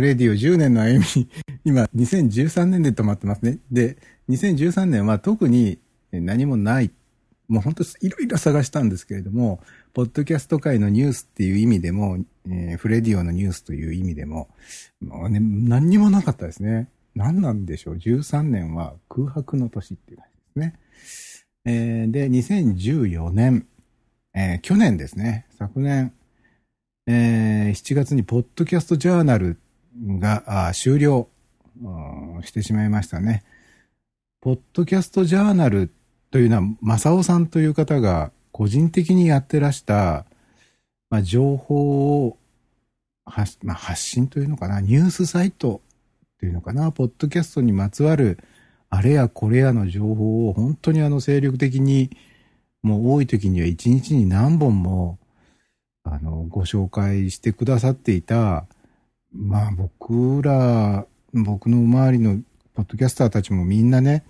フレディオ10年の歩み、今、2013年で止まってますね。で、2013年は特に何もない。もう本当いろいろ探したんですけれども、ポッドキャスト界のニュースっていう意味でも、えー、フレディオのニュースという意味でも、もうね、何にもなかったですね。何なんでしょう。13年は空白の年っていう感じですね。えー、で、2014年、えー、去年ですね。昨年、えー、7月にポッドキャストジャーナルが終了してしまいましたね。ポッドキャストジャーナルというのは、正雄さんという方が個人的にやってらした、まあ、情報を発,、まあ、発信というのかな、ニュースサイトというのかな、ポッドキャストにまつわるあれやこれやの情報を本当にあの精力的に、もう多い時には一日に何本もあの、ご紹介してくださっていた、まあ僕ら、僕の周りのポッドキャスターたちもみんなね、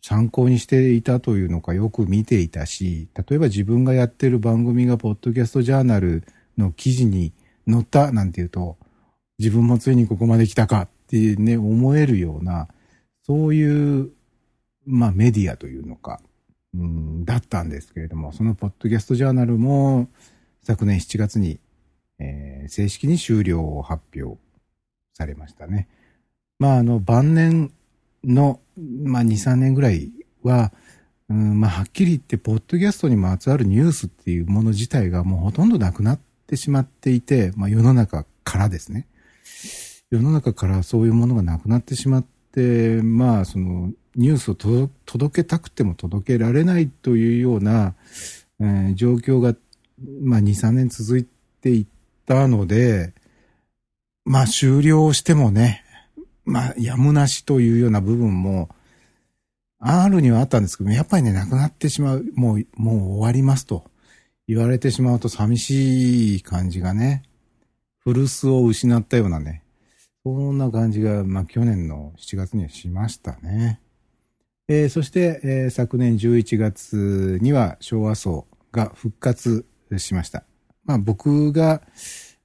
参考にしていたというのかよく見ていたし、例えば自分がやってる番組がポッドキャストジャーナルの記事に載ったなんていうと、自分もついにここまで来たかってね、思えるような、そういう、まあメディアというのか、うん、だったんですけれども、そのポッドキャストジャーナルも、昨年7月に、正式に終了を発表されましたね。まあ、あの、晩年の、まあ、2、3年ぐらいは、うん、まあ、はっきり言って、ポッドキャストにまつわるニュースっていうもの自体がもうほとんどなくなってしまっていて、まあ、世の中からですね。世の中からそういうものがなくなってしまって、まあ、その、ニュースを届けたくても届けられないというような、えー、状況がまあ、2、3年続いていったので、まあ、終了してもね、まあ、やむなしというような部分も、あるにはあったんですけど、やっぱりね、なくなってしまう、もう、もう終わりますと言われてしまうと寂しい感じがね、古巣を失ったようなね、そんな感じが、まあ、去年の7月にはしましたね。えー、そして、えー、昨年11月には昭和層が復活しました。まあ僕が、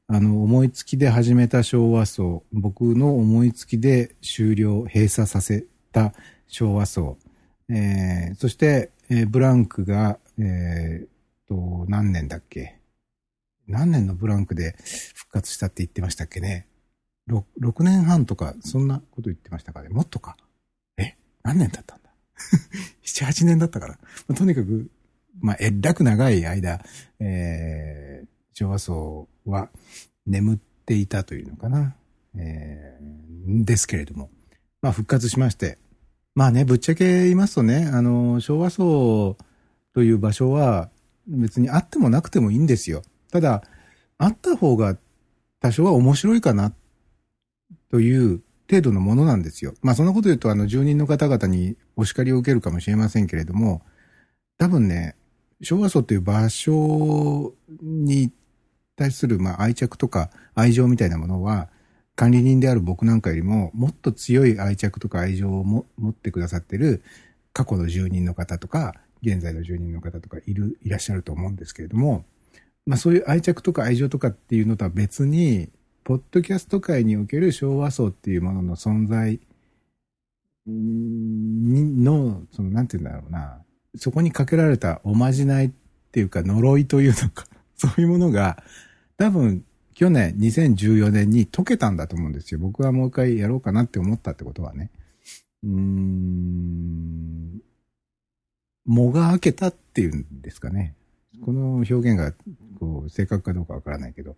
あの、思いつきで始めた昭和層、僕の思いつきで終了、閉鎖させた昭和層、えー、そして、えー、ブランクが、えー、と、何年だっけ？何年のブランクで復活したって言ってましたっけね？6, 6年半とか、そんなこと言ってましたかね？もっとか？え？何年だったんだ ?7、8年だったから。まあ、とにかく、まあ、えらく長い間、えー、昭和層は眠っていたというのかな。えー、ですけれども。まあ、復活しまして。まあね、ぶっちゃけ言いますとね、あの、昭和層という場所は別にあってもなくてもいいんですよ。ただ、あった方が多少は面白いかなという程度のものなんですよ。まあそんなこと言うと、あの、住人の方々にお叱りを受けるかもしれませんけれども、多分ね、昭和層という場所に対する、まあ、愛着とか愛情みたいなものは、管理人である僕なんかよりも、もっと強い愛着とか愛情を持ってくださってる過去の住人の方とか、現在の住人の方とかいる、いらっしゃると思うんですけれども、まあそういう愛着とか愛情とかっていうのとは別に、ポッドキャスト界における昭和層っていうものの存在の、その、なんて言うんだろうな、そこにかけられたおまじないっていうか呪いというのか、そういうものが多分去年2014年に解けたんだと思うんですよ。僕はもう一回やろうかなって思ったってことはね。うーん、藻が開けたっていうんですかね。この表現がこう正確かどうかわからないけど、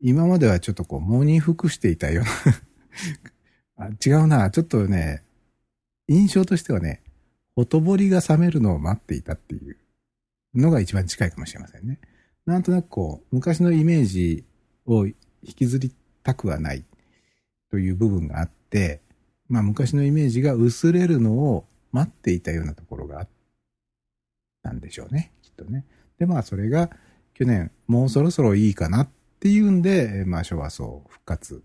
今まではちょっとこう、藻に服していたような あ。違うな。ちょっとね、印象としてはね、ほとぼりが冷めるのを待っていたっていうのが一番近いかもしれませんね。なんとなくこう、昔のイメージを引きずりたくはないという部分があって、まあ昔のイメージが薄れるのを待っていたようなところがあったんでしょうね、きっとね。で、まあそれが去年もうそろそろいいかなっていうんで、まあ昭和層復活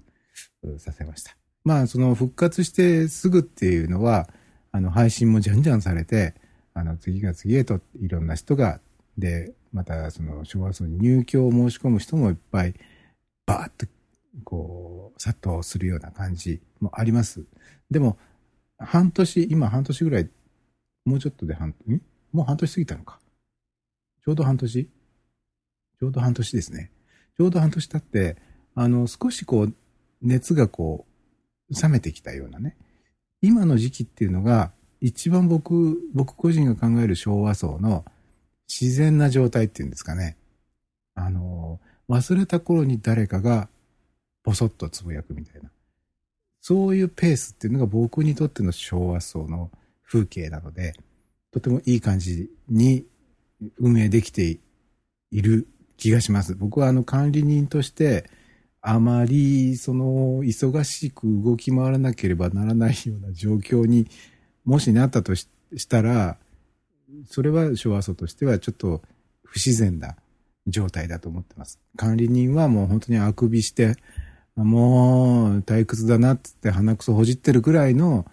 させました。まあその復活してすぐっていうのは、あの、配信もじゃんじゃんされて、あの、次が次へといろんな人が、で、またその昭和層に入居を申し込む人もいっぱい、バーッとこう、殺到するような感じもあります。でも、半年、今半年ぐらい、もうちょっとで半、ん？もう半年過ぎたのか。ちょうど半年？ちょうど半年ですね。ちょうど半年経って、あの、少しこう、熱がこう、冷めてきたようなね。今の時期っていうのが、一番僕、僕個人が考える昭和層の自然な状態っていうんですかね。あの、忘れた頃に誰かがぼそっとつぶやくみたいな。そういうペースっていうのが僕にとっての昭和層の風景なので、とてもいい感じに運営できている気がします。僕はあの管理人として、あまりその忙しく動き回らなければならないような状況にもしなったとしたら、それは昭和層としてはちょっと不自然な状態だと思ってます。管理人はもう本当にあくびして、もう退屈だなっつって鼻くそほじってるぐらいの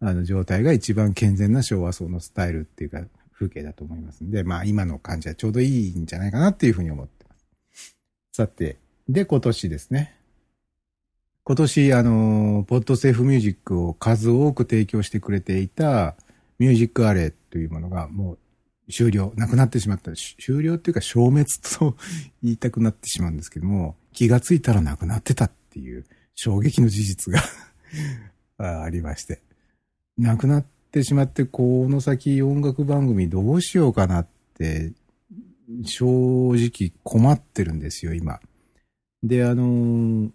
あの状態が一番健全な昭和層のスタイルっていうか風景だと思いますんで、まあ今の感じはちょうどいいんじゃないかなっていうふうに思ってます。さて、で今年ですね。今年あの、ポッドセーフミュージックを数多く提供してくれていたミュージックアレイというものがもう終了、なくなってしまった。終了っていうか消滅と言いたくなってしまうんですけども、気がついたらなくなってたっていう衝撃の事実が ありまして。なくなってしまって、この先音楽番組どうしようかなって、正直困ってるんですよ、今。で、あの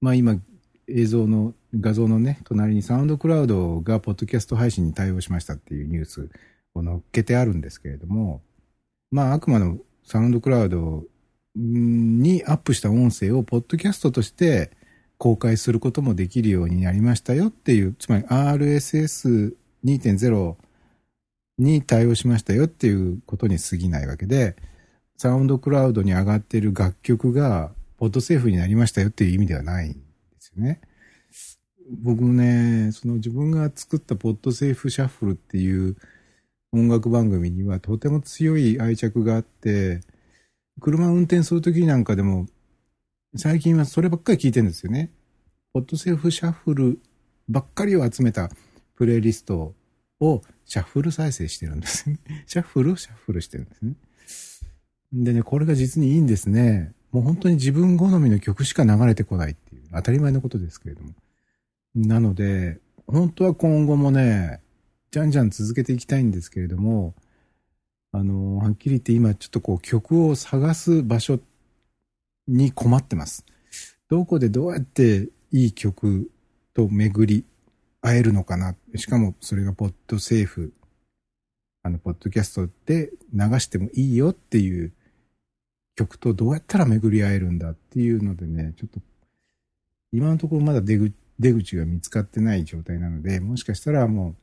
まあ、今、映像の、画像のね、隣にサウンドクラウドがポッドキャスト配信に対応しましたっていうニュースを載っけてあるんですけれども、まあ、あくまでサウンドクラウドにアップした音声をポッドキャストとして公開することもできるようになりましたよっていう、つまり RSS2.0 に対応しましたよっていうことに過ぎないわけで、サウンドクラウドに上がっている楽曲がポッドセーフになりましたよっていう意味ではないんですよね。僕もね、その自分が作ったポッドセーフシャッフルっていう音楽番組にはとても強い愛着があって、車運転するときなんかでも、最近はそればっかり聞いてるんですよね。ポッドセーフシャッフルばっかりを集めたプレイリストをシャッフル再生してるんですね。シャッフルをシャッフルしてるんですね。でね、これが実にいいんですね。もう本当に自分好みの曲しか流れてこないっていう、当たり前のことですけれども。なので、本当は今後もね、じゃんじゃん続けていきたいんですけれども、あの、はっきり言って今ちょっとこう曲を探す場所に困ってます。どこでどうやっていい曲と巡り会えるのかな。しかもそれがポッドセーフ、あの、ポッドキャストで流してもいいよっていう曲とどうやったら巡り会えるんだっていうのでね、ちょっと今のところまだ出口出口が見つかってない状態なので、もしかしたらもう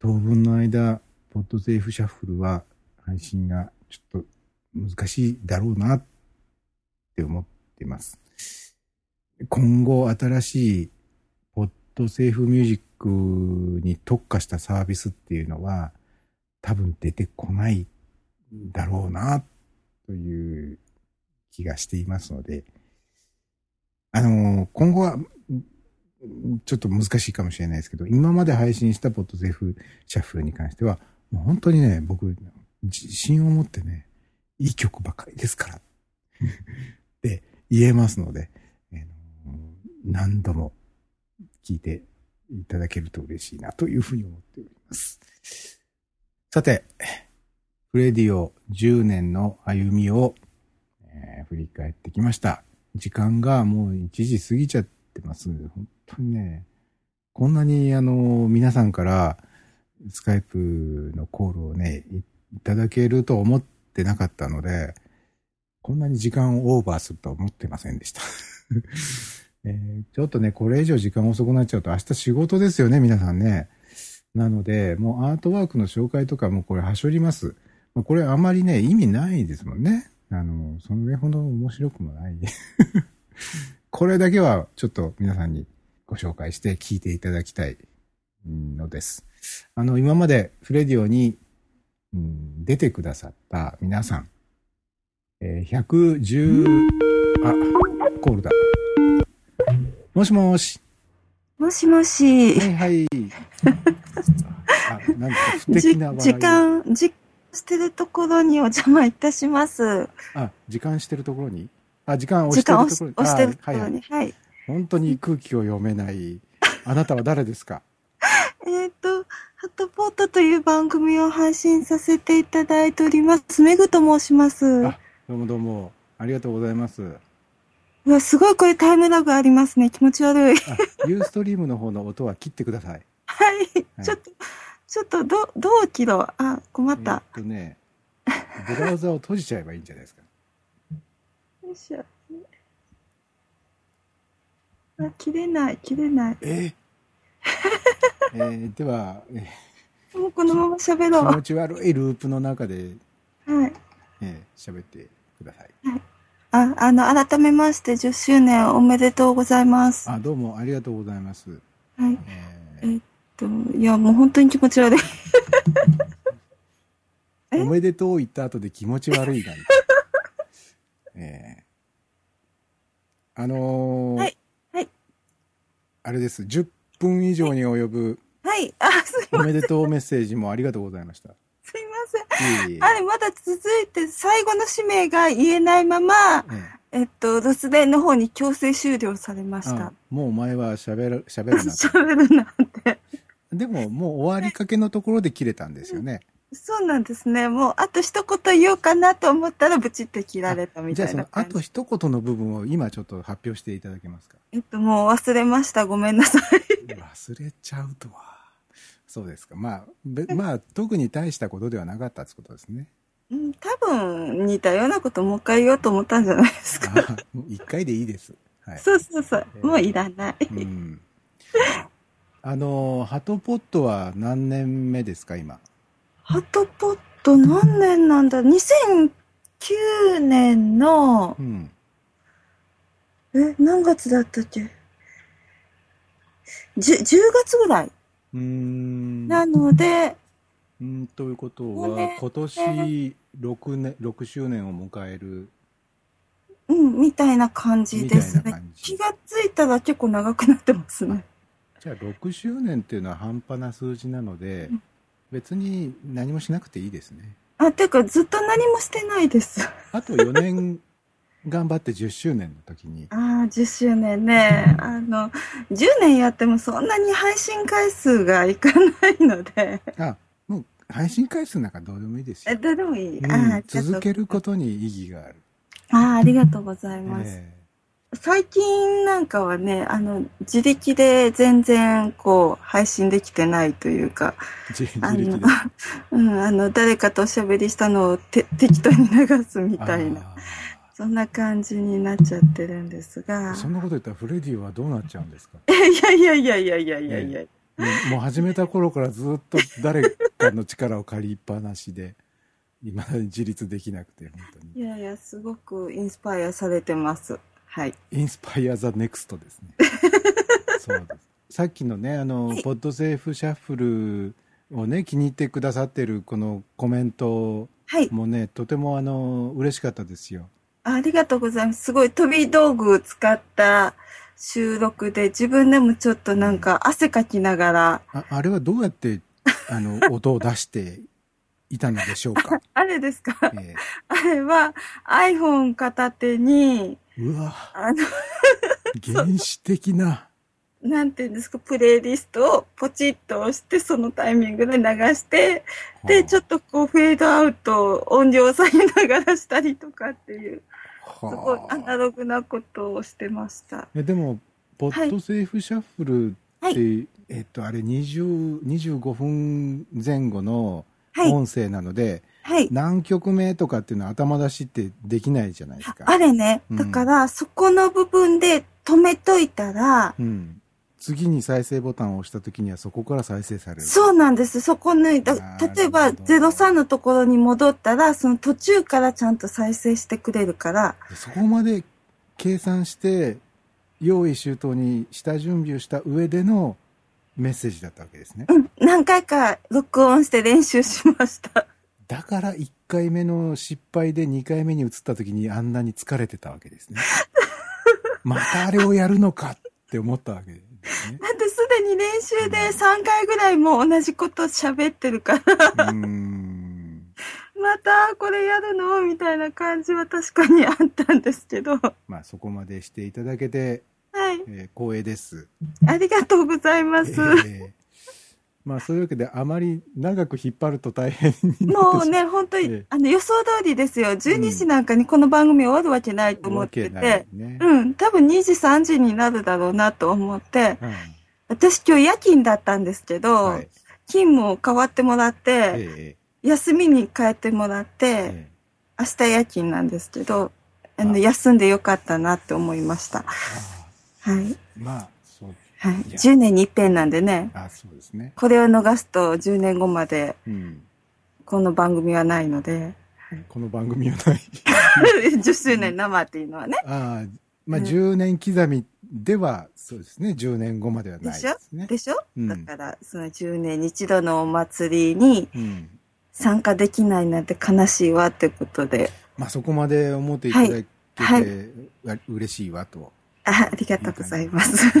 当分の間、ポッドセーフシャッフルは配信がちょっと難しいだろうなって思ってます。今後新しいポッドセーフミュージックに特化したサービスっていうのは多分出てこないだろうなという気がしていますので、あの、今後はちょっと難しいかもしれないですけど、今まで配信したポッドゼフシャッフルに関しては、もう本当にね、僕、自信を持ってね、いい曲ばかりですから。って言えますので、えー、何度も聞いていただけると嬉しいなというふうに思っております。さて、フレディオ10年の歩みを、えー、振り返ってきました。時間がもう1時過ぎちゃっててます。本当にね、こんなにあの、皆さんからスカイプのコールをね、いただけると思ってなかったので、こんなに時間をオーバーするとは思ってませんでした えー、ちょっとね、これ以上時間遅くなっちゃうと明日仕事ですよね、皆さんね。なので、もうアートワークの紹介とかもこれはしょります。これあまりね、意味ないですもんね。あの、その上ほど面白くもない これだけはちょっと皆さんにご紹介して聞いていただきたいのです。あの、今までフレディオに、うん、出てくださった皆さん、えー、110、あ、コールだ。もしもし。もしもし。はいはい。あ、なんか不敵な。時間、時間してるところにお邪魔いたします。あ、時間してるところに？あ、時間押してるところに。し押してるとはいはいろに。はい。本当に空気を読めない。あなたは誰ですか？えっ、と、ハットポートという番組を配信させていただいております。めぐと申します。あどうもどうも。ありがとうございます。うわ、すごいこれタイムラグありますね。気持ち悪い。あ、ユーストリームの方の音は切ってください。はい。はいちょっと、ちょっと、ど、どう切ろうあ、困っえた。っとね、ブラウザを閉じちゃえばいいんじゃないですか。しょ。あ、切れない、切れない。え？ー えーでは、えもうこのまま喋ーろう。気持ち悪いループの中ではい。えー喋ってください。あ、あの、改めまして10周年おめでとうございます。はあ、どうもありがとうございます。い。えーえっと、いや、もう本当に気持ち悪い。え？おめでとう言った後で気持ち悪いなんて。えーあのーはいはいあれです。10分以上に及ぶはい。あ、すいまおめでとうメッセージもありがとうございました。すいません。いえいえあれ、まだ続いて、最後の使命が言えないまま、ええっと、留守電の方に強制終了されまえしたあ。もうお前は喋る、喋るなと。喋るなんて。でももう終わりかけのところで切れたんですよね。そうなんですね。もう、あと一言言おうかなと思ったら、ブチって切られたみじゃあそのあたいな感じ。と一言の部分を今ちょっと発表していただけますか？えっと、もう忘れました。ごめんなさい。忘れちゃうとは。そうですか。まあ、べまあ、特に大したことではなかったってことですね。うん、多分、似たようなこともう一回言おうと思ったんじゃないですか。一回でいいです。はい。そうそうそう。もういらない。うん。あの、ハトポットは何年目ですか、今？ハトポット何年なんだ ?2009 年のう、ん。え、何月だったっけ？10, 10月ぐらい？うーん。なので、うん、ということは今年6年、6周年を迎える。うん、みたいな感じですね気がついたら結構長くなってますね。じゃあ6周年っていうのは半端な数字なのでうん、別に何もしなくていいですね。あ、てかずっと何もしてないです。あと4年 頑張って10周年の時に、ああ、10周年ね。あの、10年やってもそんなに配信回数がいかないので、あ、もう配信回数なんかどうでもいいですえ、よ。どうでもいい。うん続けることに意義がある。ああ、ありがとうございます。え最近なんかはね、あの、自力で全然こう、配信できてないというか、あの あの、誰かとおしゃべりしたのをて適当に流すみたいな、あそんな感じになっちゃってるんですがー。そんなこと言ったらフレディはどうなっちゃうんですか？いやいやいやいやいやいやいや。もうもう始めた頃からずっと誰かの力を借りっぱなしで、いまだに自立できなくて、本当に。いやいや、すごくインスパイアされてます。はい。 Inspire the Next ですね。そうです。さっきのね、あの、はい Podsafe Shuffle をね、気に入ってくださってるこのコメントはい。もね、とてもあの、嬉しかったですよ。ありがとうございます。すごい飛び道具を使った収録で、自分でもちょっとなんか汗かきながら、ああれはどうやって、あの、音を出していたのでしょうか？あれですか？えあれは iPhone 片手に、えうわ、あの、原始的な。なんていうんですか、プレイリストをポチッと押して、そのタイミングで流して、で、ちょっっとこう、フェードアウト、音量下げながらしたりとかっていう、とすごいアナログなことをしてました。えでも、ポッドセーフシャッフルって、はいえっと、あれ20、25分前後のはい、音声なので、はい。何曲目とかっていうのは頭出しってできないじゃないですか。あれね、うんだから、そこの部分で止めといたら、うん。次に再生ボタンを押した時にはそこから再生される。そうなんです。そこ抜いた。例えば、03のところに戻ったら、その途中からちゃんと再生してくれるから、そこまで計算して、用意周到に下準備をした上でのメッセージだったわけですね。うん、何回か録音して練習しました。だから1回目の失敗で2回目に移った時にあんなに疲れてたわけですね。またあれをやるのかっって思ったわけですね。だってすでに練習で3回ぐらいもう同じこと喋ってるから。またこれやるのみたいな感じは確かにあったんですけど、はまあそこまでしていただけて、い。えー光栄です。ありがとうございます。えーまあそういうわけであまり長く引っ張ると大変もうね、本当に、ええあの予想通りですよ。12時なんかにこの番組終わるわけないと思ってて、ね。うん、多分2時、3時になるだろうなと思って、うん私今日夜勤だったんですけど、はい。勤務を変わってもらって、え休みに帰ってもらって、ええ明日夜勤なんですけど、あの、あ休んでよかったなって思いました。あはい。まあ。はい。いや10年に一遍なんでね、あそうですね。これを逃すと10年後までうん。この番組はないので、この番組はない。10周年生っていうのはね。ああ、まあうん10年刻みでは、そうですね。10年後まではないですね。でしょ、うんだから、その10年に一度のお祭りにうん。参加できないなんて悲しいわってことで、まあそこまで思っていただけて、はいわ嬉しいわと。あありがとうございます。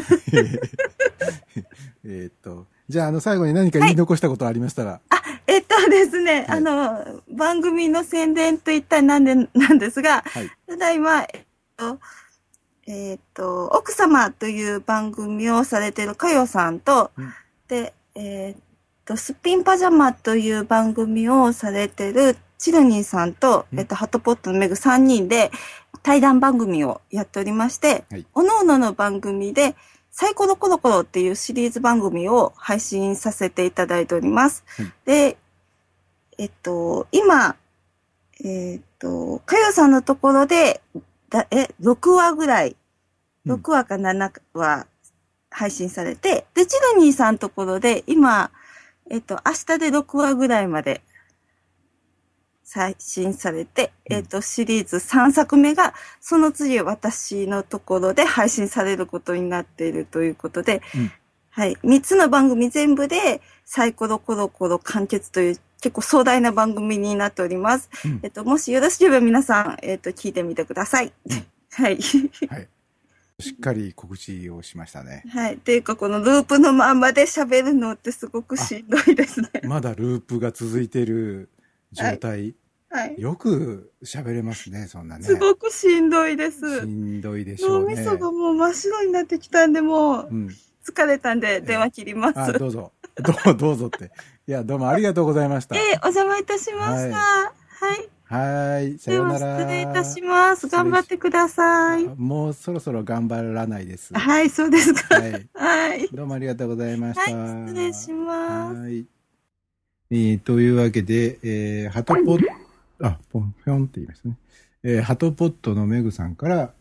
えーっと、じゃああの最後に何か言い残したことありましたら、えっとですね、はいあの、番組の宣伝といったらなんで、なんですが、はい。ただいま、えっと、えっと、奥様という番組をされているかよさんと、うんで、えっと、すっぴんパジャマという番組をされているチルニーさんと、うんえっと、ハトポットのメグ3人で対談番組をやっておりまして、はい。おのおのの番組で、サイコロコロコロっていうシリーズ番組を配信させていただいております。はいで、えっと、今、えっと、かよさんのところで、だえ、6話ぐらい、うん。6話か7話配信されて、で、チルニーさんのところで、今、えっと、明日で6話ぐらいまで配信されて、うんえっと、シリーズ3作目が、その次私のところで配信されることになっているということで、うんはい。3つの番組全部で、サイコロコロコロ完結という結構壮大な番組になっております。うんえっと、もしよろしければ皆さん、えっと、聞いてみてください。うんはい。はい。しっかり告知をしましたね。はい。っていうか、このループのまんまで喋るのってすごくしんどいですね。まだループが続いている状態。はい。よく喋れますね、そんなね。すごくしんどいです。しんどいでしょうね。脳みそがもう真っ白になってきたんで、もううん。疲れたんで電話切ります。あ、どうぞ。どうどうぞって。いや、どうもありがとうございました。ええお邪魔いたしました。はい。はい。さようなら。失礼いたします。頑張ってください。もうそろそろ頑張らないです。ははい、そうですか。い。はい。どうもありがとうございました。はい、失礼します。はい。えーというわけで、えー、ハトポッ、あ、ポン、ぴょんって言いましたね。えー、ハトポットのメグさんから、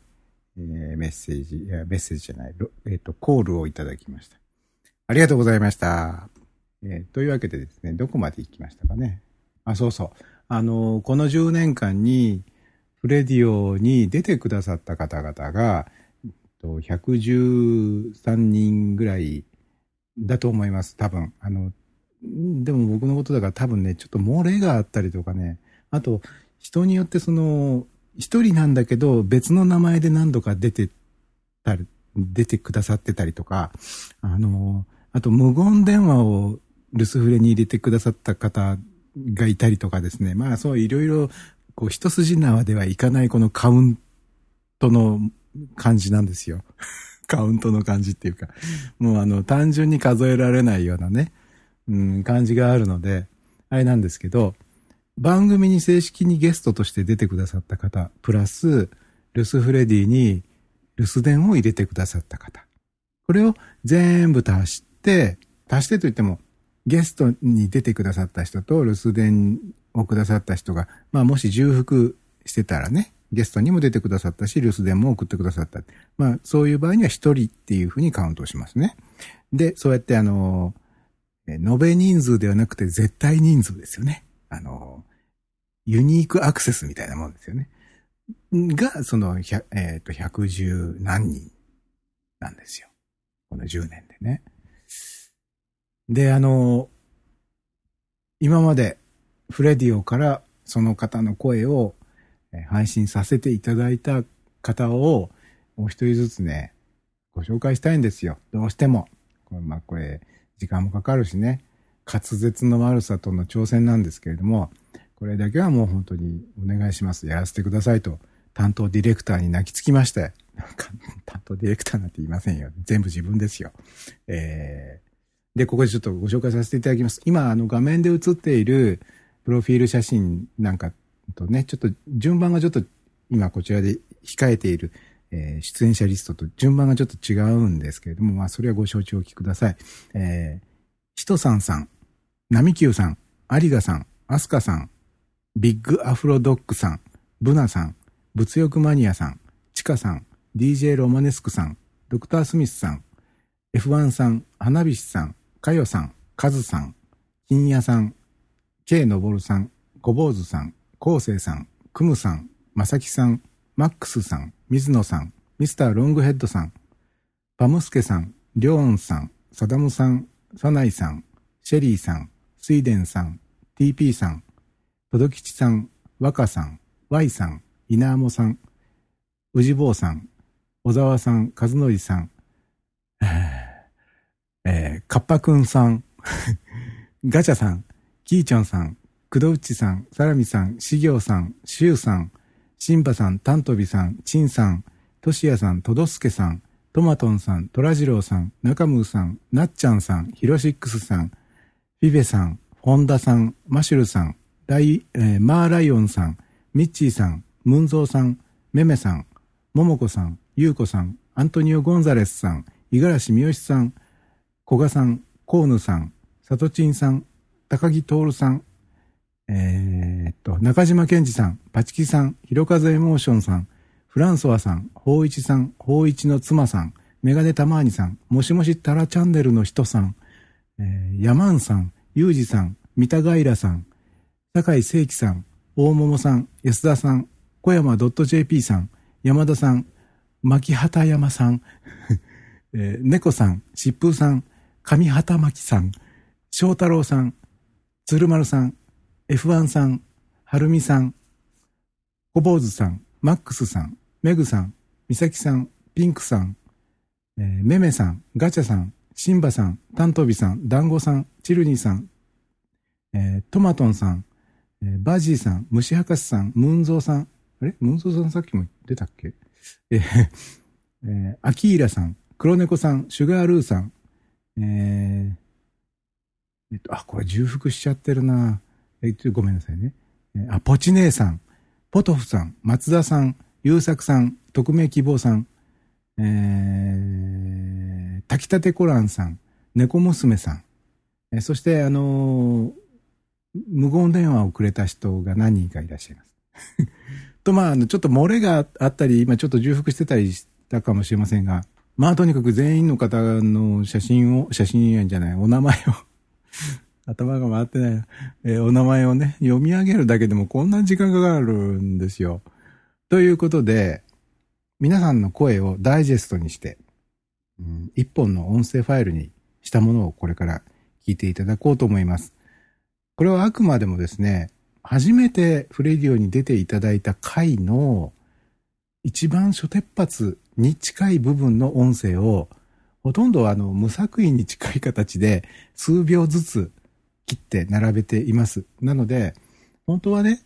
えー、メッセージ、いや、メッセージじゃない、えっ、と、コールをいただきました。ありがとうございました。えーというわけでですね、どこまで行きましたかね。あ、そうそう。あのこの10年間に、フレディオに出てくださった方々が、113人ぐらいだと思います、多分。あの、でも僕のことだから多分ね、ちょっと漏れがあったりとかね、あと、人によってその、一人なんだけど、別の名前で何度か出てたり、出てくださってたりとか、あの、あと無言電話を留守フレに入れてくださった方がいたりとかですね、まあそういろいろ、こう一筋縄ではいかないこのカウントの感じなんですよ。カウントの感じっていうか、もうあの単純に数えられないようなね、うん、感じがあるので、あれなんですけど、番組に正式にゲストとして出てくださった方、プラス、ルスフレディに留守電を入れてくださった方。これを全部足して、足してといっても、ゲストに出てくださった人と留守電をくださった人が、まあもし重複してたらね、ゲストにも出てくださったし、留守電も送ってくださった。まあそういう場合には一人っていうふうにカウントしますね。で、そうやってあの、延べ人数ではなくて絶対人数ですよね。あの、ユニークアクセスみたいなもんですよね。が、その、えっ、と、110何人なんですよ。この10年でね。で、あの、今までフレディオからその方の声を配信させていただいた方を、お一人ずつね、ご紹介したいんですよ。どうしても。これまあこれ、時間もかかるしね。滑舌の悪さとの挑戦なんですけれども、これだけはもう本当にお願いします。やらせてくださいと、担当ディレクターに泣きつきまして、なんか、担当ディレクターなんて言いませんよ。全部自分ですよ。えー、で、ここでちょっとご紹介させていただきます。今、あの画面で映っているプロフィール写真なんかとね、ちょっと順番がちょっと今こちらで控えているえー、出演者リストと順番がちょっと違うんですけれども、まあ、それはご承知おきください。えー、ひとさんさん、なみきゅうさん、ありがさん、あすかさん、ビッグアフロドッグさん、ブナさん、物欲マニアさん、チカさん、DJ ロマネスクさん、ドクタースミスさん、F1 さん、花火師さん、かよさん、カズさん、金谷さん、K のぼるさん、小坊主さん、昴生さん、クムさん、まさきさん、マックスさん、水野さん、ミスターロングヘッドさん、パムスケさん、リョーンさん、サダムさん、サナイさん、シェリーさん、スイデンさん、TP さん、トドキチさん、ワカさん、ワイさん、イナーモさん、ウジボーさん、小沢さん、和則さん、えー、カッパくんさん、ガチャさん、キーチョンさん、クドウチさん、サラミさん、シギョウさん、シュウさん、シンバさん、タントビさん、チンさん、トシヤさん、トドスケさん、トマトンさん、トラジローさん、ナカムーさん、ナッチャンさん、ヒロシックスさん、フィベさん、ホンダさん、マシュルさん、ライ、えー、マーライオンさん、ミッチーさん、ムンゾーさん、メメさん、モモコさん、ユウコさん、アントニオ・ゴンザレスさん、五十嵐三好さん、古賀さん、コーヌさん、サトチンさん、高木徹さん、えー、っと、中島健二さん、パチキさん、ひろかずエモーションさん、フランソワさん、法一さん、法一の妻さん、メガネたまーにさん、もしもしタラチャンネルの人さん、えー、ヤマンさん、ユージさん、三田ガイラさん、坂井聖輝さん、大桃さん、安田さん、小山 .jp さん、山田さん、牧畑山さん、えー、猫さん、疾風さん、上畑巻さん、翔太郎さん、鶴丸さん、F1 さん、はるみさん、小坊主さん、マックスさん、メグさん、ミサキさん、ピンクさん、えー、メメさん、ガチャさん、シンバさん、タントビさん、ダンゴさん、チルニーさん、えー、トマトンさん、えー、バジーさん、虫博士さん、ムンゾーさん、あれ？ムンゾーさんさっきも出たっけ？えー、えー、アキーラさん、黒猫さん、シュガールーさん、えー、えっと、あ、これ重複しちゃってるな。えっと、ごめんなさいね。あ、ポチ姉さん、ポトフさん、松田さん、優作さん、匿名希望さん、えー、炊きたてコランさん、猫娘さん、え、そして、あのー、無言電話をくれた人が何人かいらっしゃいます。と、まあ、あのちょっと漏れがあったり、今ちょっと重複してたりしたかもしれませんが、まあ、とにかく全員の方の写真を、写真じゃない、お名前を頭が回ってない。えー、お名前をね、読み上げるだけでもこんな時間かかるんですよ。ということで、皆さんの声をダイジェストにして、うん、一本の音声ファイルにしたものをこれから聞いていただこうと思います。これはあくまでもですね、初めてフレディオに出ていただいた回の一番初鉄発に近い部分の音声をほとんどあの無作為に近い形で数秒ずつ切って並べています。なので、本当はね、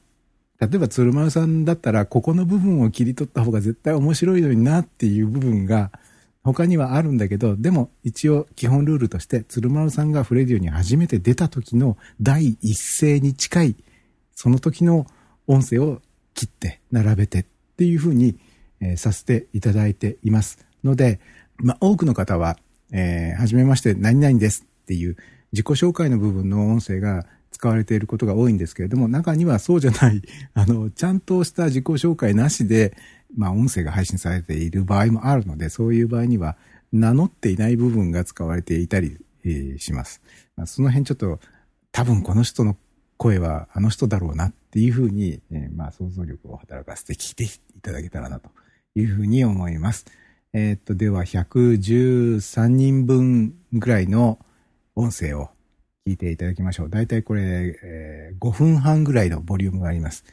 例えば鶴丸さんだったら、ここの部分を切り取った方が絶対面白いのになっていう部分が他にはあるんだけど、でも一応基本ルールとして鶴丸さんがフレディオに初めて出た時の第一声に近い、その時の音声を切って並べてっていうふうに、えー、させていただいていますので、まあ、多くの方は、えー、はじめまして何々ですっていう自己紹介の部分の音声が使われていることが多いんですけれども、中にはそうじゃない、あの、ちゃんとした自己紹介なしで、まあ、音声が配信されている場合もあるので、そういう場合には、名乗っていない部分が使われていたり、えー、します。まあ、その辺ちょっと、多分この人の声はあの人だろうなっていうふうに、えー、まあ、想像力を働かせて聞いていただけたらなというふうに思います。えー、っと、では、113人分ぐらいの音声を聞いていただきましょう。だいたいこれ、えー、5分半ぐらいのボリュームがあります。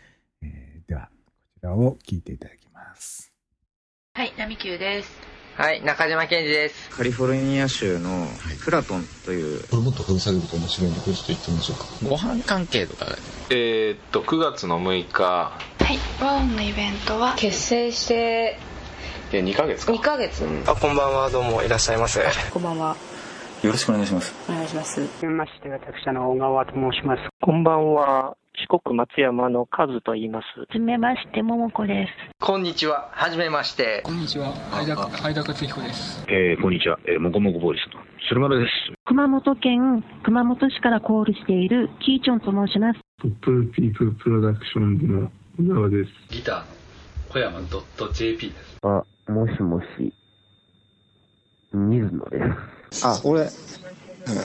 えー、では、こちらを聞いていただきます。はい、ナミキューです。はい、中島健二です。カリフォルニア州のプラトンという、これもっと掘り下げると面白いんで、これちょっと言ってみましょうか。ご飯関係とかえーっと9月の6日はい、ワオンのイベントは？結成してで2ヶ月か2ヶ月、あ、こんばんは、どうもいらっしゃいませ。こんばんは。よろしくお願いします。お願いします。はじめまして、私、あの、小川と申します。こんばんは。四国松山のカズと言います。はじめまして、ももこです。こんにちは、はじめまして。こんにちは、はいだ、はいだかつひこです。えー、こんにちは、えー、もこもこボーイスの鶴丸です。熊本県熊本市からコールしているキーチョンと申します。トップピープルプロダクションズの小川です。ギターの小山 .jp です。あ、もしもし、水野です。あ、俺、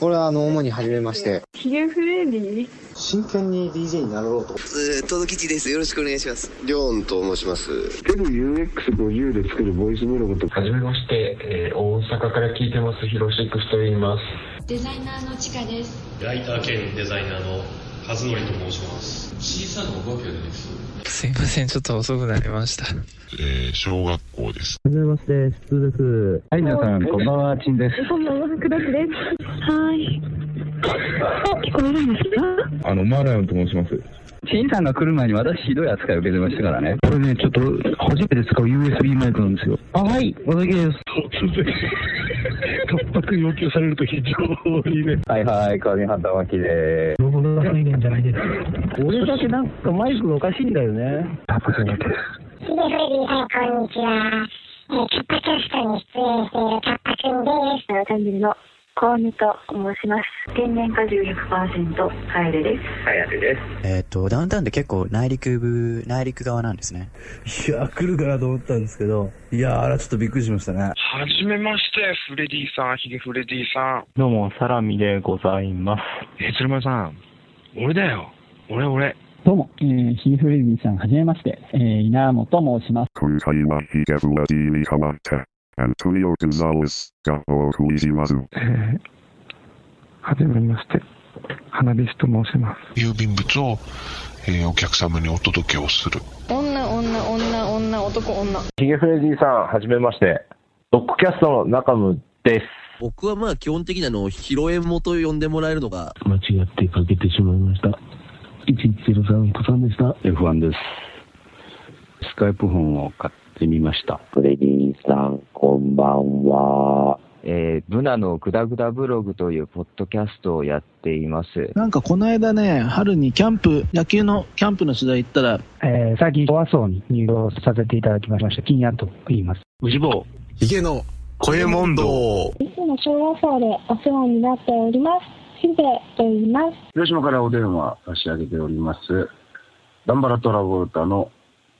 俺はあの、主に初めまして。ヒゲフレディ？真剣に DJ になろうと。えー、とどきちです。よろしくお願いします。りょんと申します。テル UX50 で作るボイスブログと。はじめまして、えー、大阪から聞いてます、ヒロシックスと言います。デザイナーのちかです。ライター兼デザイナーの和則と申します。小さなお化けです。すいません、ちょっと遅くなりました。えー、小学校です。はじめまして、普通です。はい、皆さん、こんばんは、ちんです。こんばんは、福田です。はい。あ、聞こえるんですか？あの、マーライオンと申します。シンさんが来る前に私ひどい扱いを受けてましたからね。これね、ちょっと初めて使う USB マイクなんですよ。あ、はい、おだけです。突然、突発要求されると非常にね。はいはい、上畑巻でロゴの再現じゃないです。俺だけなんかマイクがおかしいんだよね。初めてです。ヒデフレディさん、こんにちは。えー、キャッパキャストに出演しているキャッパくんです。チャンネルのコーネと申します。天然果汁100%、カエレです。カエレです。えっ、と、ダウンタウンって結構内陸部、内陸側なんですね。いや、来るかなと思ったんですけど、いや、あら、ちょっとびっくりしましたね。はじめまして、フレディさん、ヒゲフレディさん。どうも、サラミでございます。えー、鶴丸さん、俺だよ。俺、俺。どうも、えー、ヒゲフレディさん、はじめまして、えー、稲本申します。今回はヒゲフレディにハマった、アントニオ・ゴンザレスがお送りします。えーはじめまして、花火師と申します。郵便物を、えー、お客様にお届けをする。女、女、女、女、男、女。ヒゲフレディさん、はじめまして。ロックキャストの中野です。僕はまあ基本的なのをヒロエモと呼んでもらえるのが。間違ってかけてしまいました。1103子さんでした。F1 です。スカイプ本を買ってみました。フレディさん、こんばんは。えー、ブナのグダグダブログというポッドキャストをやっています。なんかこの間ね、春にキャンプ、野球のキャンプの取材行ったら、えー、最近、和装に入場させていただきました、金谷と言います。宇治坊。ヒゲの声問答。いつも小和装でお世話になっております。ヒデと言います。広島からお電話差し上げております。ダンバラトラボルタの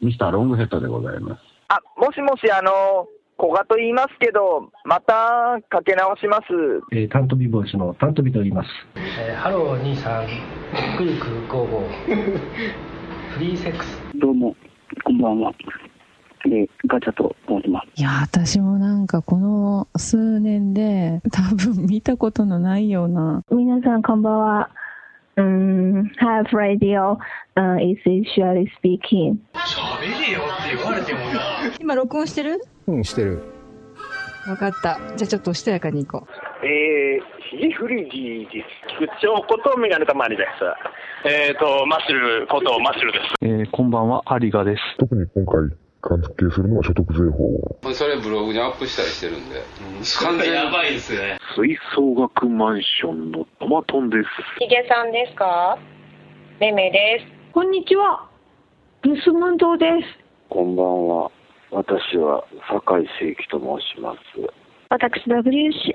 ミスターロングヘッドでございます。あ、もしもし、あの、古賀と言いますけど、またかけ直します。えー、タントビボイスのタントビと言います。えー、ハロー兄さん、クルクゴーゴー。フリーセックス。どうも、こんばんは。えー、ガチャと申します。いや、私もなんかこの数年で多分見たことのないような。皆さんこんばんは。うん、Have Radio、uh, is usually speaking. 喋れよって言われてもな。今録音してる？うん、してる。わかった。じゃあちょっとおしとやかに行こう。えー、ヒゲフリディです。菊池ことメガネたまりです。えっ、ー、と、マッシュルことマッシュルです。えー、こんばんは、ハリガです。特に今回、関係するのは所得税法。それブログにアップしたりしてるんで。うん、完全やばいですね。吹奏楽マンションのトマトンです。ヒゲさんですか？めめです。こんにちは。ブスムンドです。こんばんは。私は酒井聖輝と申します。私、WC。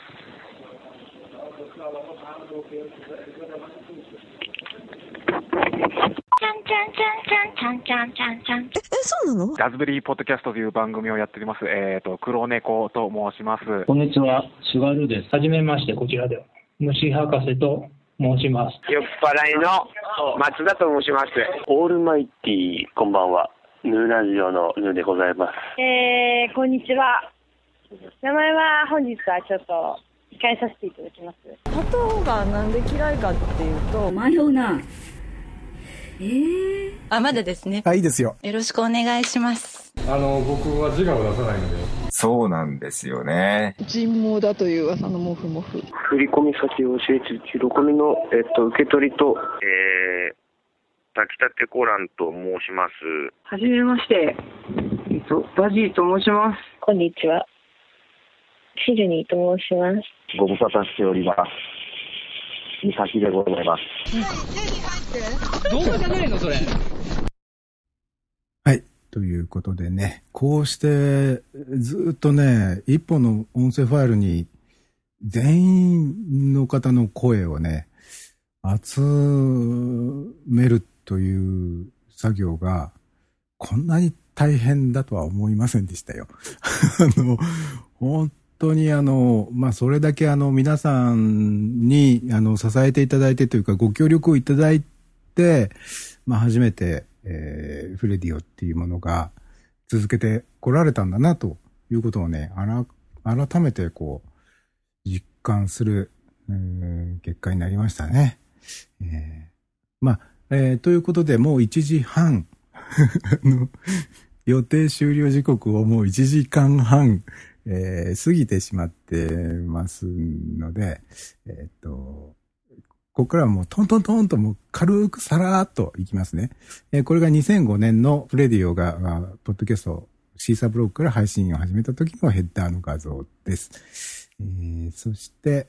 え、そうなのラズベリーポッドキャストという番組をやっております。えっ、ー、と、黒猫と申します。こんにちは、シュガルです。はじめまして、こちらでは。虫博士と申します。酔っ払いの松田と申します。オールマイティこんばんは。ヌーラジオのヌーでございます。えー、こんにちは。名前は本日はちょっと控えさせていただきます。鳩がなんで嫌いかっていうと、迷うな。えー、あ、まだですね。あ、いいですよ。よろしくお願いします。あの、僕は自我を出さないので。そうなんですよね。人毛だという噂のモフモフ。振込先を教えてち、ロコミの、えっと、受け取りと、えー、炊きたてコランと申します。はじめまして。えっと、バジーと申します。こんにちは。シルニーと申します。ご無沙汰しております。美咲でございます。動画じゃないのそれ。はい。ということでね、こうしてずっとね、一本の音声ファイルに全員の方の声をね、集めるという作業がこんなに大変だとは思いませんでしたよ。あの、本当にあの、まあ、それだけあの、皆さんにあの、支えていただいてというか、ご協力をいただいて、まあ、初めて、えー、フレディオっていうものが続けてこられたんだなということをね、あら、改めてこう、実感する、うん結果になりましたね。えー、まあ、えー、ということで、もう1時半 予定終了時刻をもう1時間半、えー、過ぎてしまってますので、えっ、と、ここからはもうトントントンともう軽くさらーっといきますね。えーこれが2005年のフレディオが、まあポッドキャスト、シーサーブログから配信を始めた時のヘッダーの画像です。えーそして、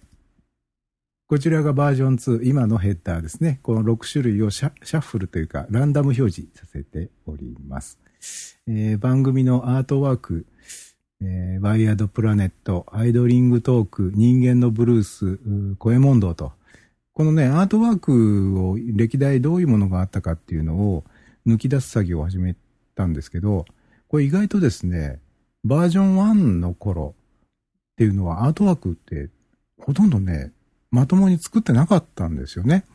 こちらがバージョン2、今のヘッダーですね。この6種類をシャシャッフルというか、ランダム表示させております。えー番組のアートワーク、えーワイヤードプラネット、アイドリングトーク、人間のブルース、声問答と、このね、アートワークを歴代どういうものがあったかっていうのを抜き出す作業を始めたんですけど、これ意外とですね、バージョン1の頃っていうのはアートワークってほとんどね、まともに作ってなかったんですよね。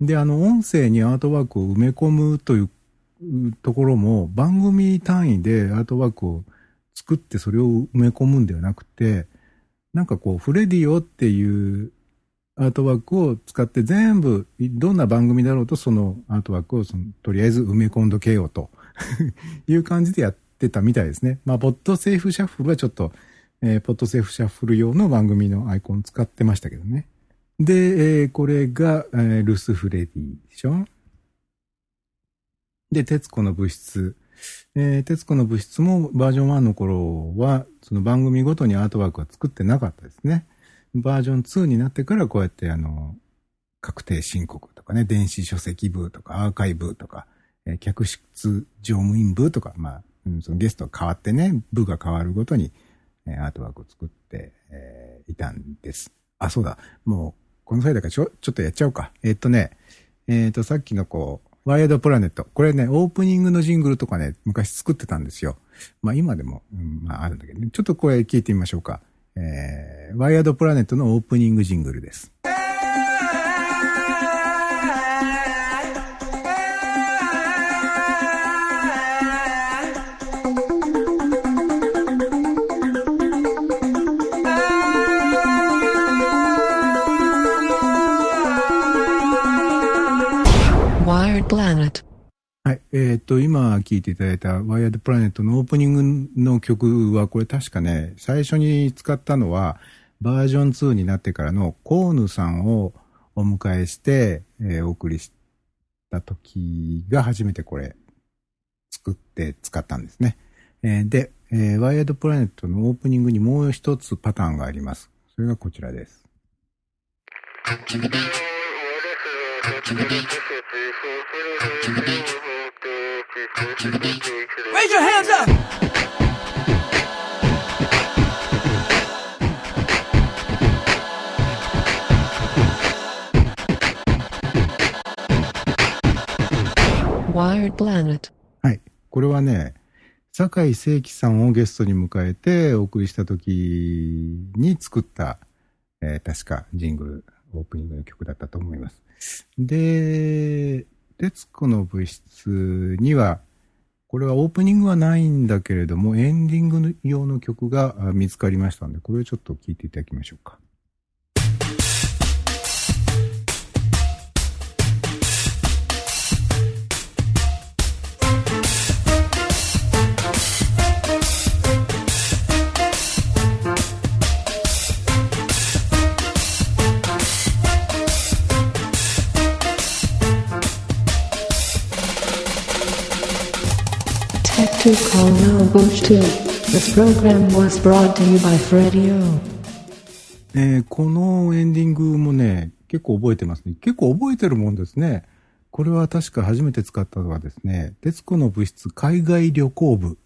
で、あの、音声にアートワークを埋め込むというところも番組単位でアートワークを作ってそれを埋め込むんではなくて、なんかこう、フレディオっていうアートワークを使って全部、どんな番組だろうとそのアートワークをそのとりあえず埋め込んどけようと いう感じでやってたみたいですね。まあ、 Podsafe Shuffle はちょっと、えー Podsafe Shuffle 用の番組のアイコン使ってましたけどね。で、えーこれが、えールスフレディでしょで、徹子の物質。えー、徹子の物質もバージョン1の頃は、その番組ごとにアートワークは作ってなかったですね。バージョン2になってからこうやってあの、確定申告とかね、電子書籍部とかアーカイブとか、えー客室乗務員部とか、まあ、うんそのゲストが変わってね、部が変わるごとに、えーアートワークを作って、えーいたんです。あ、そうだ。もう、この際だからちょ、ちょっとやっちゃおうか。えーっとね、えーっと、さっきのこう、ワイヤードプラネット。これね、オープニングのジングルとかね、昔作ってたんですよ。まあ今でも、うんまああるんだけどね。ちょっとこれ聞いてみましょうか。えー、ワイヤードプラネットのオープニングジングルです。はい。えっ、と、今聴いていただいたワイヤードプラネットのオープニングの曲は、これ確かね、最初に使ったのは、バージョン2になってからのコーヌさんをお迎えして、えーお送りした時が初めてこれ、作って使ったんですね。えーで、えーワイヤードプラネットのオープニングにもう一つパターンがあります。それがこちらです。Raise your hands up! Wired Planet. はい。これはね、酒井聖輝さんをゲストに迎えてお送りした時に作った、えー確かジングル、オープニングの曲だったと思います。で、徹子の物質には、これはオープニングはないんだけれども、エンディング用の曲が見つかりましたので、これをちょっと聴いていただきましょうか。「to call no Bush 2. This program was brought to you by fredio えーこのエンディングもね、結構覚えてますね。結構覚えてるもんですね。これは確か初めて使ったのはですね、徹子の物質海外旅行部。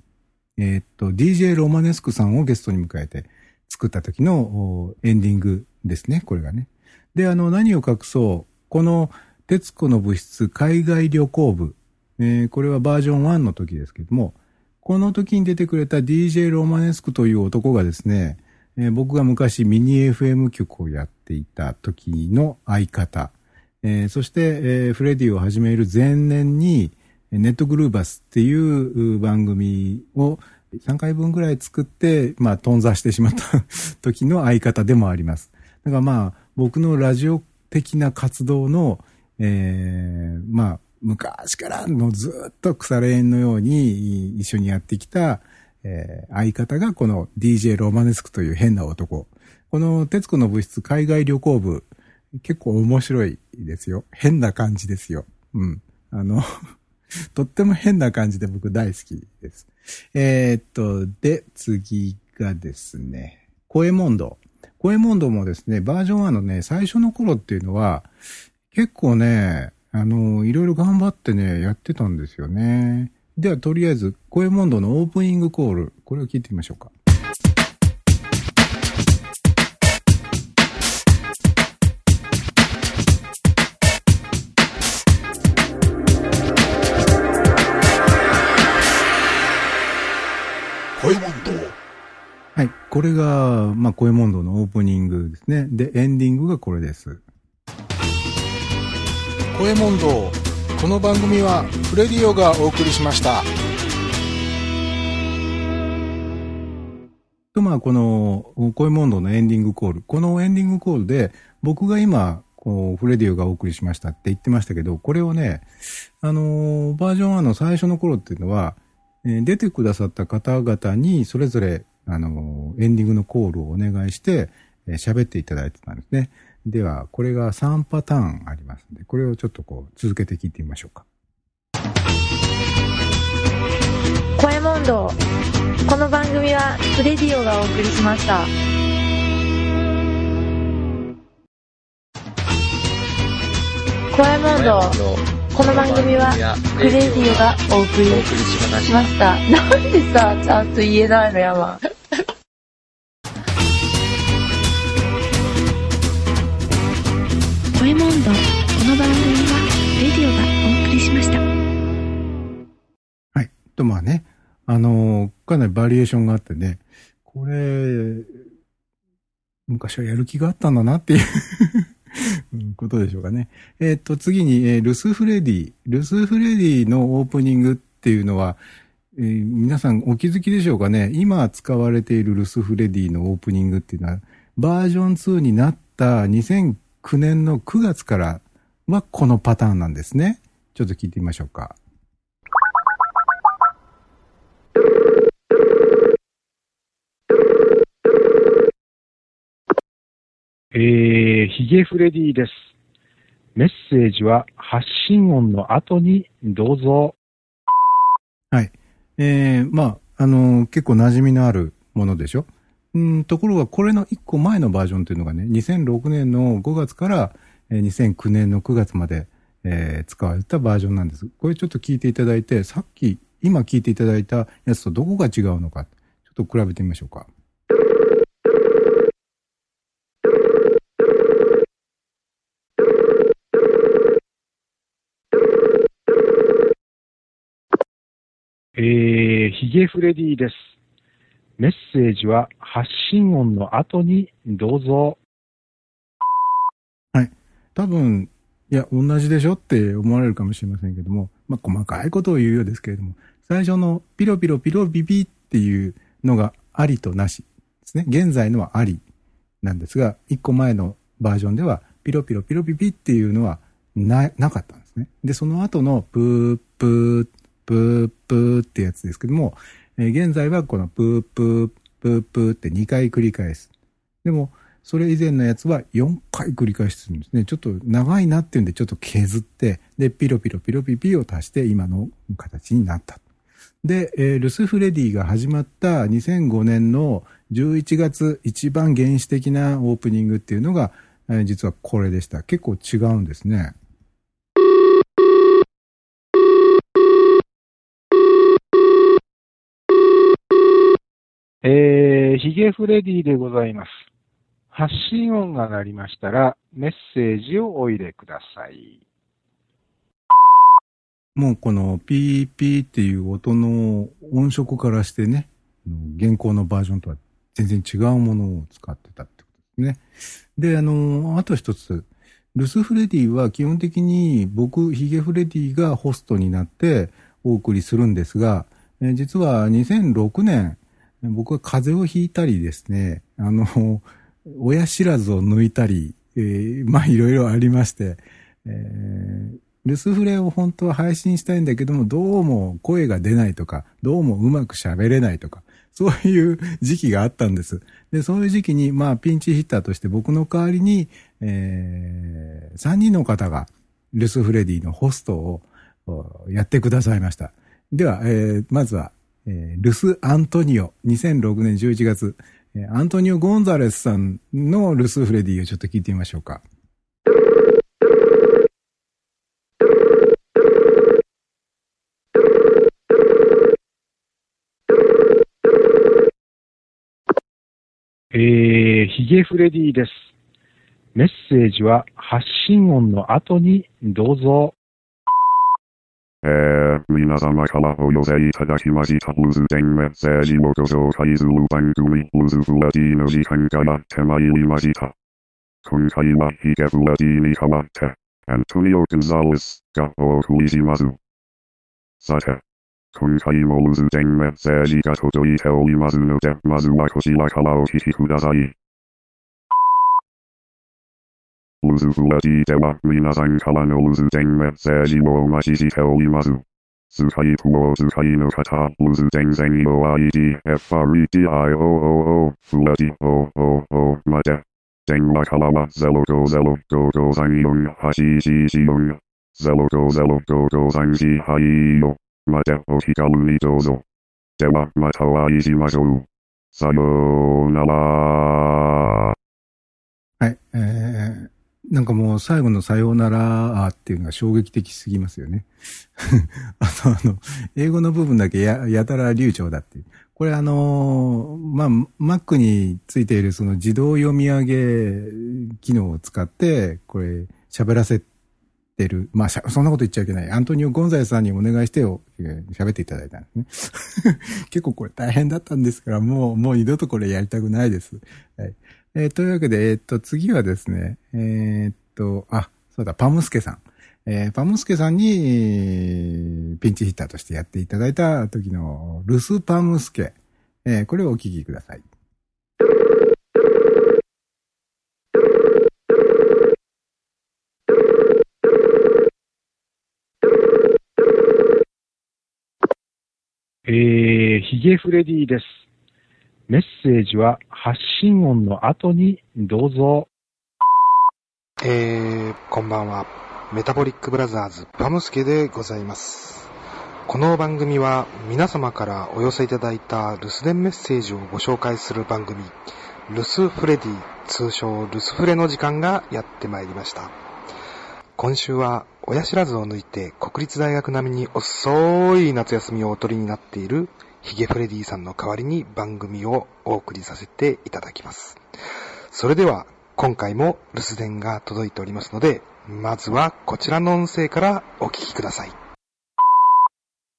えーっと、DJ ロマネスクさんをゲストに迎えて作った時のエンディングですね、これがね。で、あの、何を隠そう、この、徹子の物質海外旅行部、えーこれはバージョン1の時ですけども、この時に出てくれた DJ ロマネスクという男がですね、えー僕が昔ミニ FM 局をやっていた時の相方、えーそして、えーフレディを始める前年に、ネットグルーバスっていう番組を3回分ぐらい作って、まあ、頓挫してしまった時の相方でもあります。だからまあ、僕のラジオ的な活動の、えーまあ、昔からのずっと腐れ縁のように一緒にやってきた、えー相方がこの DJ ロマネスクという変な男。この徹子の物質海外旅行部、結構面白いですよ。変な感じですよ。うん。あの、とっても変な感じで僕大好きです。えーっと、で、次がですね、声モンド。声モンドもですね、バージョン1のね、最初の頃っていうのは、結構ね、あの、いろいろ頑張ってね、やってたんですよね。では、とりあえず、声モンドのオープニングコール、これを聞いてみましょうか。声問答。はい。これが、まあ、声モンドのオープニングですね。で、エンディングがこれです。声問答。この番組はフレディオがお送りしました。と、まあ、この、声モンドのエンディングコール。このエンディングコールで、僕が今、こう、フレディオがお送りしましたって言ってましたけど、これをね、あのバージョン1の最初の頃っていうのは、出てくださった方々に、それぞれ、あのエンディングのコールをお願いして、えー喋っていただいてたんですね。では、これが3パターンありますので、これをちょっとこう、続けて聞いてみましょうか。声問答この番組はフレディオがお送りしました。声問答この番組はフレディオがお送りしました。なんでさちゃんと言えないのやンドこの番組はレディオがお送りしましたはいと、まあね、あのかなりバリエーションがあってね、これ、昔はやる気があったんだなっていう ことでしょうかね。えっ、と、次に、えールスフレディ。ルスフレディのオープニングっていうのは、えー皆さんお気づきでしょうかね。今使われているルスフレディのオープニングっていうのは、バージョン2になった2009年の9月からはこのパターンなんですね。ちょっと聞いてみましょうか。えー、ヒゲフレディです。メッセージは発信音の後にどうぞ。はい。えー、まあ、あのー結構馴染みのあるものでしょ？うん、ところがこれの1個前のバージョンというのがね、2006年の5月から2009年の9月まで、えー使われたバージョンなんです。これちょっと聞いていただいて、さっき、今聞いていただいたやつとどこが違うのか、ちょっと比べてみましょうか。えー、ヒゲフレディです。メッセージは発信音の後にどうぞ。はい。多分、いや、同じでしょって思われるかもしれませんけども、まあ、細かいことを言うようですけれども、最初のピロピロピロビビっていうのがありとなしですね。現在のはありなんですが、一個前のバージョンでは、ピロピロピロビビっていうのはな、なかったんですね。で、その後のプープー、プープーってやつですけども、えー現在はこのプープー、プープーって2回繰り返す。でも、それ以前のやつは4回繰り返してるんですね。ちょっと長いなっていうんでちょっと削って、で、ピロピロピロピピを足して今の形になった。で、えールスフレディが始まった2005年の11月一番原始的なオープニングっていうのが、えー実はこれでした。結構違うんですね。えー、ヒゲフレディでございます。発信音が鳴りましたら、メッセージをお入れください。もうこのピーピーっていう音の音色からしてね、現行のバージョンとは全然違うものを使ってたってことですね。で、あの、あと一つ、ルスフレディは基本的に僕、ヒゲフレディがホストになってお送りするんですが、実は2006年、僕は風邪をひいたりですね、あの、親知らずを抜いたり、えーまあいろいろありまして、えールスフレを本当は配信したいんだけども、どうも声が出ないとか、どうもうまく喋れないとか、そういう 時期があったんです。で、そういう時期に、まあ、ピンチヒッターとして僕の代わりに、えー、3人の方が、ルスフレディのホストをやってくださいました。では、えーまずは、えールス・アントニオ、2006年11月、えーアントニオ・ゴンザレスさんのルスフレディをちょっと聞いてみましょうか。えー、ヒゲフレディです。メッセージは発信音の後にどうぞ。えー、皆様からお寄せいただきましたルズ電メッセージをご紹介する番組、ルズフラディの時間がやってまいりました。今回はヒゲフラディに代わって、アントニオ・ゴンザレスがお送りします。さて、今回もルズ電メッセージが届いておりますので、まずはこちらからお聞きください。ルズフラディでは皆さんからのルズ電メッセージをお待ちしております。スカイプをお使いの方、ルズ電専用 ID、FREDIOOO、フラディ OOO まで。電話からは050-5534-844、050-5534-844までお気軽にどうぞ。ではまたお会いしましょう。さようなら。はい。えー、なんかもう最後のさようならっていうのが衝撃的すぎますよね。あとあの、英語の部分だけややたら流暢だっていう。これあのまあ、Mac についているその自動読み上げ機能を使って、これ喋らせてる。まあ、そんなこと言っちゃいけない。アントニオ・ゴンザレスさんにお願いしてよ、えー喋っていただいたんですね。結構これ大変だったんですから、もう、もう二度とこれやりたくないです。はい。えーというわけで、えーっと、次はですね、えーっと、あ、そうだ、パムスケさん。えーパムスケさんに、ピンチヒッターとしてやっていただいた時のルスパムスケ。えーこれをお聞きください。えー、ヒゲフレディです。メッセージは発信音の後にどうぞ。えー、こんばんは。メタボリックブラザーズパムスケでございます。この番組は皆様からお寄せいただいた留守電メッセージをご紹介する番組、留守フレディ、通称留守フレの時間がやってまいりました。今週は親知らずを抜いて国立大学並みに遅い夏休みをお取りになっているヒゲフレディさんの代わりに番組をお送りさせていただきます。それでは今回も留守電が届いておりますので、まずはこちらの音声からお聞きください。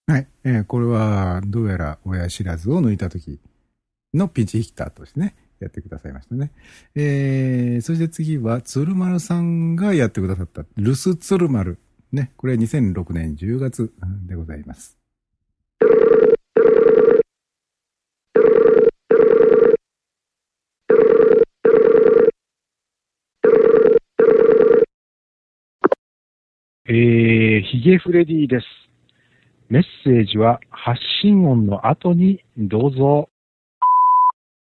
はい。えーこれは、どうやら親知らずを抜いた時のピンチヒッターとしてね、やってくださいましたね。えー、そして次は、鶴丸さんがやってくださった、留守鶴丸。ね、これは2006年10月でございます。えー、ヒゲフレディです。メッセージは発信音の後にどうぞ。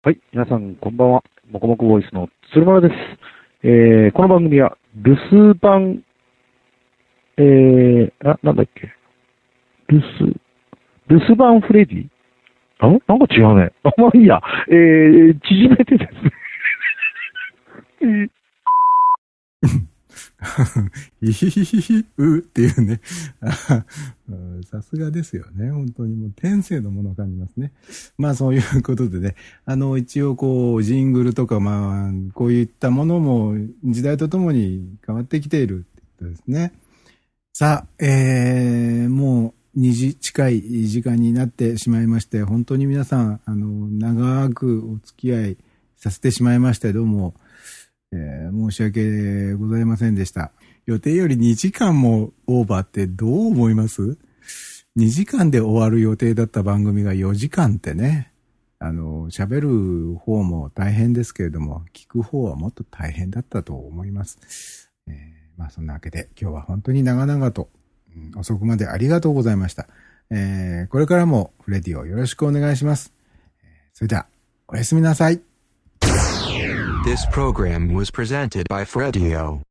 はい、皆さん、こんばんは。もこもこボイスの鶴丸です。えー、この番組は、留守番、えー、あ、なんだっけ。留守、留守番フレディ？あなんか違うね。あ、まあいいや。えー、縮めてですね。ヒヒヒヒヒ、うっていうね。さすがですよね。本当にもう天性のものを感じますね。まあそういうことでね。あの、一応こう、ジングルとかまあ、こういったものも時代とともに変わってきているってことですね。さあ、えー、もう2時近い時間になってしまいまして、本当に皆さん、あの、長くお付き合いさせてしまいまして、どうも、えー、申し訳ございませんでした。予定より2時間もオーバーってどう思います ?2 時間で終わる予定だった番組が4時間ってね、あの、喋る方も大変ですけれども、聞く方はもっと大変だったと思います。えー、まあそんなわけで今日は本当に長々と、うん、遅くまでありがとうございました。えー、これからもフレディをよろしくお願いします。それでは、おやすみなさい。This program was presented by Fredio.